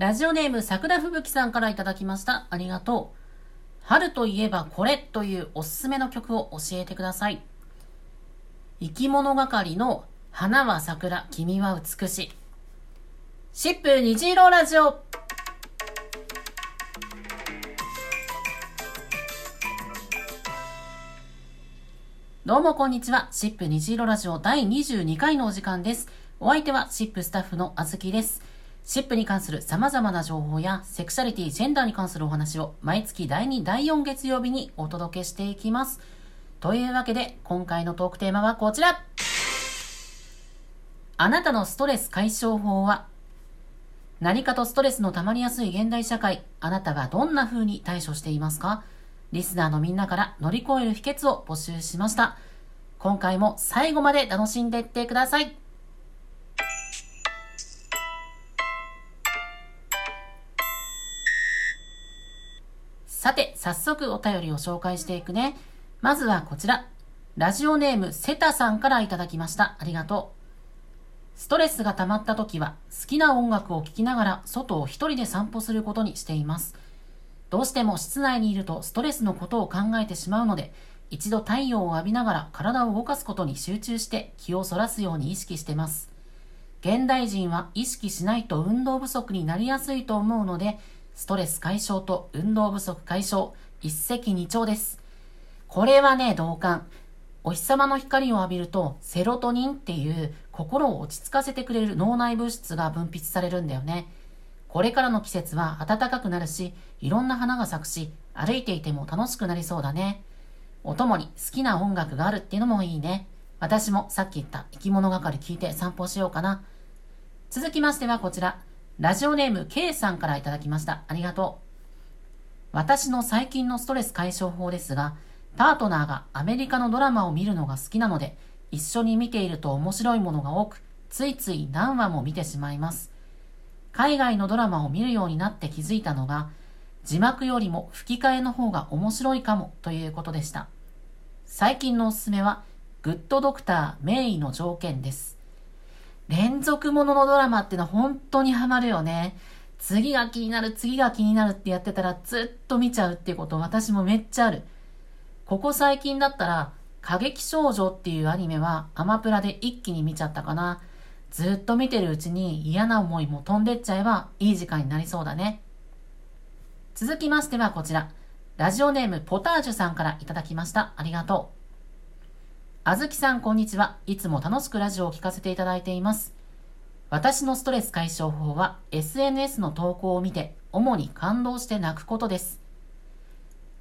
ラジオネーム桜吹雪さんからいただきました。ありがとう。春といえばこれというおすすめの曲を教えてください。生き物係の花は桜、君は美しい。シップ虹色ラジオどうもこんにちは。シップ虹色ラジオ第22回のお時間です。お相手はシップスタッフのあずきです。シップに関する様々な情報やセクシャリティ、ジェンダーに関するお話を毎月第2、第4月曜日にお届けしていきます。というわけで今回のトークテーマはこちらあなたのストレス解消法は何かとストレスの溜まりやすい現代社会、あなたはどんな風に対処していますか？リスナーのみんなから乗り越える秘訣を募集しました。今回も最後まで楽しんでいってください。さて、早速お便りを紹介していくね。まずはこちら。ラジオネームセタさんからいただきました。ありがとう。ストレスが溜まった時は好きな音楽を聴きながら外を一人で散歩することにしています。どうしても室内にいるとストレスのことを考えてしまうので、一度太陽を浴びながら体を動かすことに集中して気をそらすように意識してます。現代人は意識しないと運動不足になりやすいと思うので、ストレス解消と運動不足解消、一石二鳥です。これはね、同感。お日様の光を浴びると、セロトニンっていう心を落ち着かせてくれる脳内物質が分泌されるんだよね。これからの季節は暖かくなるし、いろんな花が咲くし、歩いていても楽しくなりそうだね。お供に好きな音楽があるっていうのもいいね。私もさっき言った生き物係聞いて散歩しようかな。続きましてはこちら。ラジオネーム K さんからいただきました。ありがとう。私の最近のストレス解消法ですが、パートナーがアメリカのドラマを見るのが好きなので、一緒に見ていると面白いものが多く、ついつい何話も見てしまいます。海外のドラマを見るようになって気づいたのが、字幕よりも吹き替えの方が面白いかもということでした。最近のおすすめは、グッドドクター名医の条件です。連続もののドラマってのは本当にハマるよね。次が気になる、次が気になるってやってたらずっと見ちゃうっていうこと私もめっちゃある。ここ最近だったら、過激少女っていうアニメはアマプラで一気に見ちゃったかな。ずっと見てるうちに嫌な思いも飛んでっちゃえばいい時間になりそうだね。続きましてはこちら。ラジオネームポタージュさんからいただきました。ありがとう。あずきさんこんにちは。いつも楽しくラジオを聞かせていただいています。私のストレス解消法は SNS の投稿を見て主に感動して泣くことです。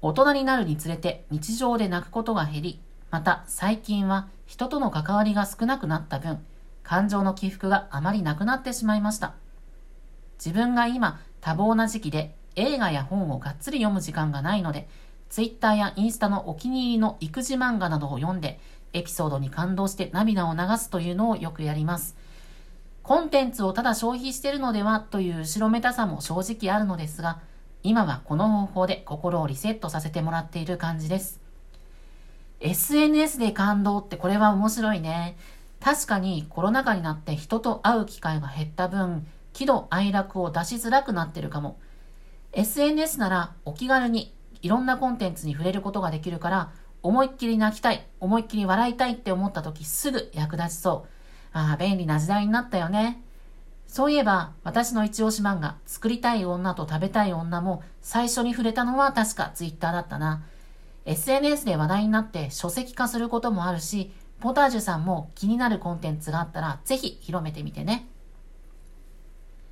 大人になるにつれて日常で泣くことが減り、また最近は人との関わりが少なくなった分、感情の起伏があまりなくなってしまいました。自分が今多忙な時期で映画や本をがっつり読む時間がないので、Twitter やインスタのお気に入りの育児漫画などを読んで、エピソードに感動して涙を流すというのをよくやります。コンテンツをただ消費してるのではという後ろめたさも正直あるのですが、今はこの方法で心をリセットさせてもらっている感じです。SNS で感動ってこれは面白いね。確かにコロナ禍になって人と会う機会が減った分、喜怒哀楽を出しづらくなってるかも。SNS ならお気軽にいろんなコンテンツに触れることができるから、思いっきり泣きたい、思いっきり笑いたいって思った時すぐ役立ちそう。ああ、便利な時代になったよね。そういえば、私の一押し漫画、作りたい女と食べたい女も最初に触れたのは確か Twitter だったな。SNS で話題になって書籍化することもあるし、ポタージュさんも気になるコンテンツがあったらぜひ広めてみてね。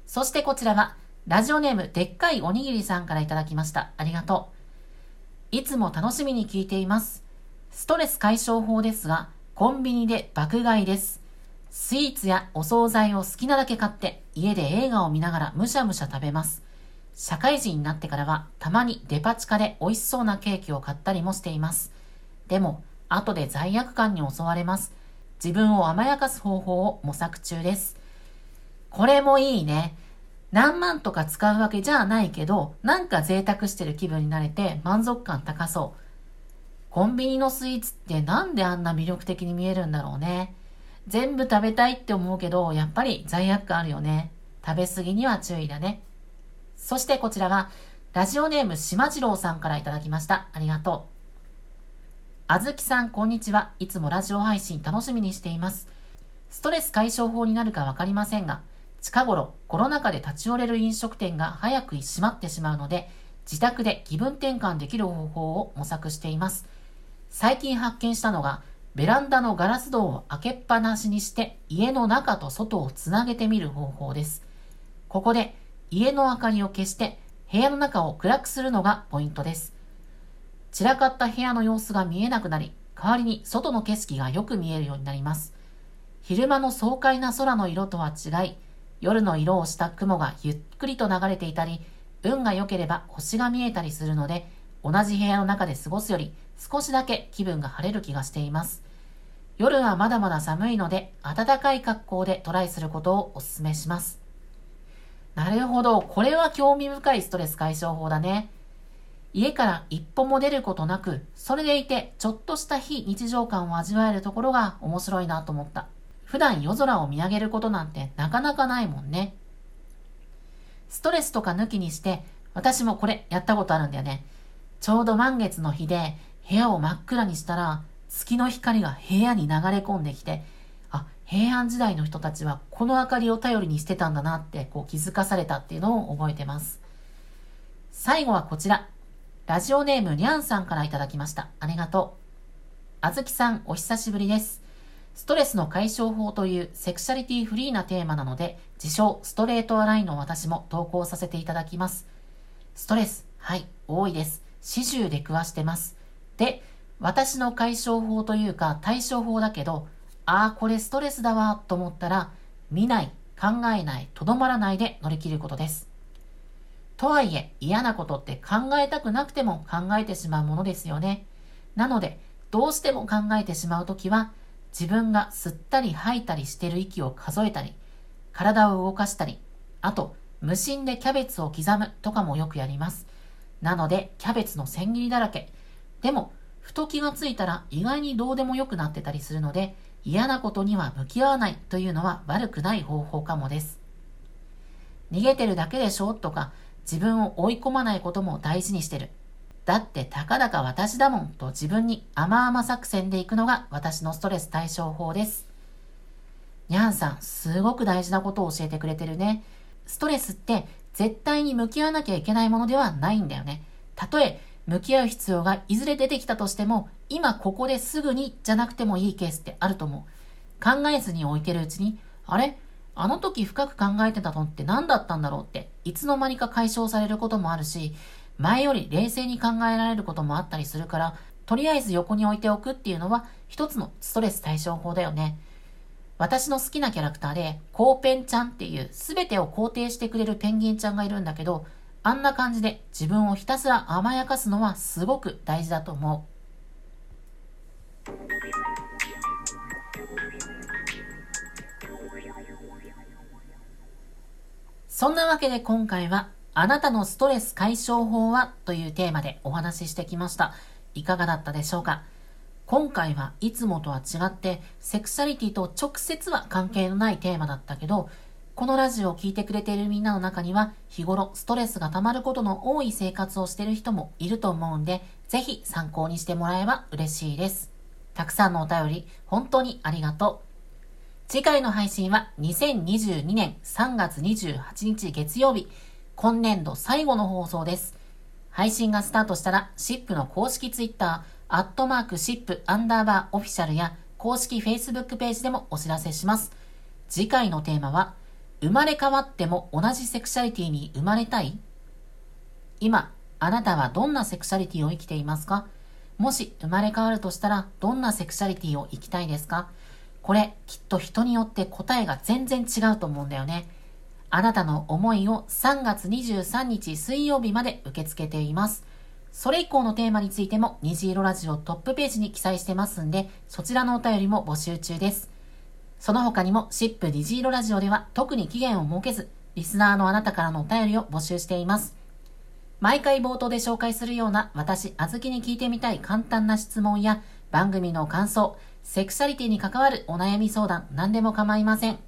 そしてこちらは、ラジオネームでっかいおにぎりさんからいただきました。ありがとう。いつも楽しみに聞いています。ストレス解消法ですが、コンビニで爆買いです。スイーツやお惣菜を好きなだけ買って家で映画を見ながらむしゃむしゃ食べます。社会人になってからはたまにデパ地下で美味しそうなケーキを買ったりもしています。でも、後で罪悪感に襲われます。自分を甘やかす方法を模索中です。これもいいね。何万とか使うわけじゃないけど、なんか贅沢してる気分になれて満足感高そう。コンビニのスイーツってなんであんな魅力的に見えるんだろうね。全部食べたいって思うけど、やっぱり罪悪感あるよね。食べ過ぎには注意だね。そしてこちらは、ラジオネームしまじろうさんからいただきました。ありがとう。あずきさん、こんにちは。いつもラジオ配信楽しみにしています。ストレス解消法になるかわかりませんが、近頃コロナ禍で立ち寄れる飲食店が早く閉まってしまうので、自宅で気分転換できる方法を模索しています。最近発見したのが、ベランダのガラス戸を開けっぱなしにして家の中と外をつなげてみる方法です。ここで家の明かりを消して部屋の中を暗くするのがポイントです。散らかった部屋の様子が見えなくなり、代わりに外の景色がよく見えるようになります。昼間の爽快な空の色とは違い、夜の色をした雲がゆっくりと流れていたり、運が良ければ星が見えたりするので、同じ部屋の中で過ごすより少しだけ気分が晴れる気がしています。夜はまだまだ寒いので、暖かい格好でトライすることをお勧めします。なるほど。これは興味深いストレス解消法だね。家から一歩も出ることなく、それでいてちょっとした非日常感を味わえるところが面白いなと思った。普段夜空を見上げることなんてなかなかないもんね。ストレスとか抜きにして、私もこれやったことあるんだよね。ちょうど満月の日で部屋を真っ暗にしたら、月の光が部屋に流れ込んできて、あ、平安時代の人たちはこの明かりを頼りにしてたんだなってこう気づかされたっていうのを覚えてます。最後はこちら。ラジオネームにゃんさんからいただきました。ありがとう。あずきさん、お久しぶりです。ストレスの解消法というセクシャリティフリーなテーマなので、自称ストレートアラインの私も投稿させていただきます。ストレス、はい、多いです。始終出くわしてます。で、私の解消法というか対処法だけど、ああ、これストレスだわと思ったら、見ない、考えない、とどまらないで乗り切ることです。とはいえ嫌なことって考えたくなくても考えてしまうものですよね。なので、どうしても考えてしまうときは、自分が吸ったり吐いたりしてる息を数えたり、体を動かしたり、あと、無心でキャベツを刻むとかもよくやります。なので、キャベツの千切りだらけ。でも、ふと気がついたら意外にどうでもよくなってたりするので、嫌なことには向き合わないというのは悪くない方法かもです。逃げてるだけでしょ？とか、自分を追い込まないことも大事にしてる。だってたかだか私だもんと自分に甘々作戦で行くのが私のストレス対処法です。にゃんさん、すごく大事なことを教えてくれてるね。ストレスって絶対に向き合わなきゃいけないものではないんだよね。たとえ向き合う必要がいずれ出てきたとしても、今ここですぐにじゃなくてもいいケースってあると思う。考えずに置いてるうちに、あれ？あの時深く考えてたのって何だったんだろうって、いつの間にか解消されることもあるし、前より冷静に考えられることもあったりするから、とりあえず横に置いておくっていうのは一つのストレス対処法だよね。私の好きなキャラクターで、コーペンちゃんっていう全てを肯定してくれるペンギンちゃんがいるんだけど、あんな感じで自分をひたすら甘やかすのはすごく大事だと思う。そんなわけで今回は、あなたのストレス解消法は？というテーマでお話ししてきました。いかがだったでしょうか？今回はいつもとは違ってセクシャリティと直接は関係のないテーマだったけど、このラジオを聴いてくれているみんなの中には日頃ストレスが溜まることの多い生活をしている人もいると思うんで、ぜひ参考にしてもらえば嬉しいです。たくさんのお便り本当にありがとう。次回の配信は2022年3月28日月曜日、今年度最後の放送です。配信がスタートしたら、シップの公式ツイッター、アットマークシップアンダーバーオフィシャルや公式 Facebook ページでもお知らせします。次回のテーマは、生まれ変わっても同じセクシャリティに生まれたい？今、あなたはどんなセクシャリティを生きていますか？もし生まれ変わるとしたら、どんなセクシャリティを生きたいですか？これきっと人によって答えが全然違うと思うんだよね。あなたの思いを3月23日水曜日まで受け付けています。それ以降のテーマについても虹色ラジオトップページに記載してますんで、そちらのお便りも募集中です。その他にも、シップ虹色ラジオでは特に期限を設けず、リスナーのあなたからのお便りを募集しています。毎回冒頭で紹介するような私、あずきに聞いてみたい簡単な質問や番組の感想、セクシャリティに関わるお悩み相談、何でも構いません。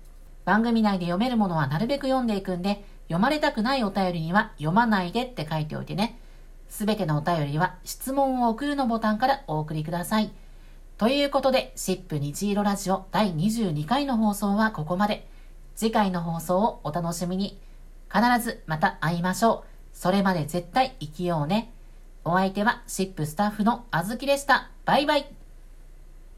番組内で読めるものはなるべく読んでいくんで、読まれたくないお便りには読まないでって書いておいてね。すべてのお便りは質問を送るのボタンからお送りください。ということで、シップ虹色ラジオ第22回の放送はここまで。次回の放送をお楽しみに。必ずまた会いましょう。それまで絶対生きようね。お相手はシップスタッフのあずきでした。バイバイ。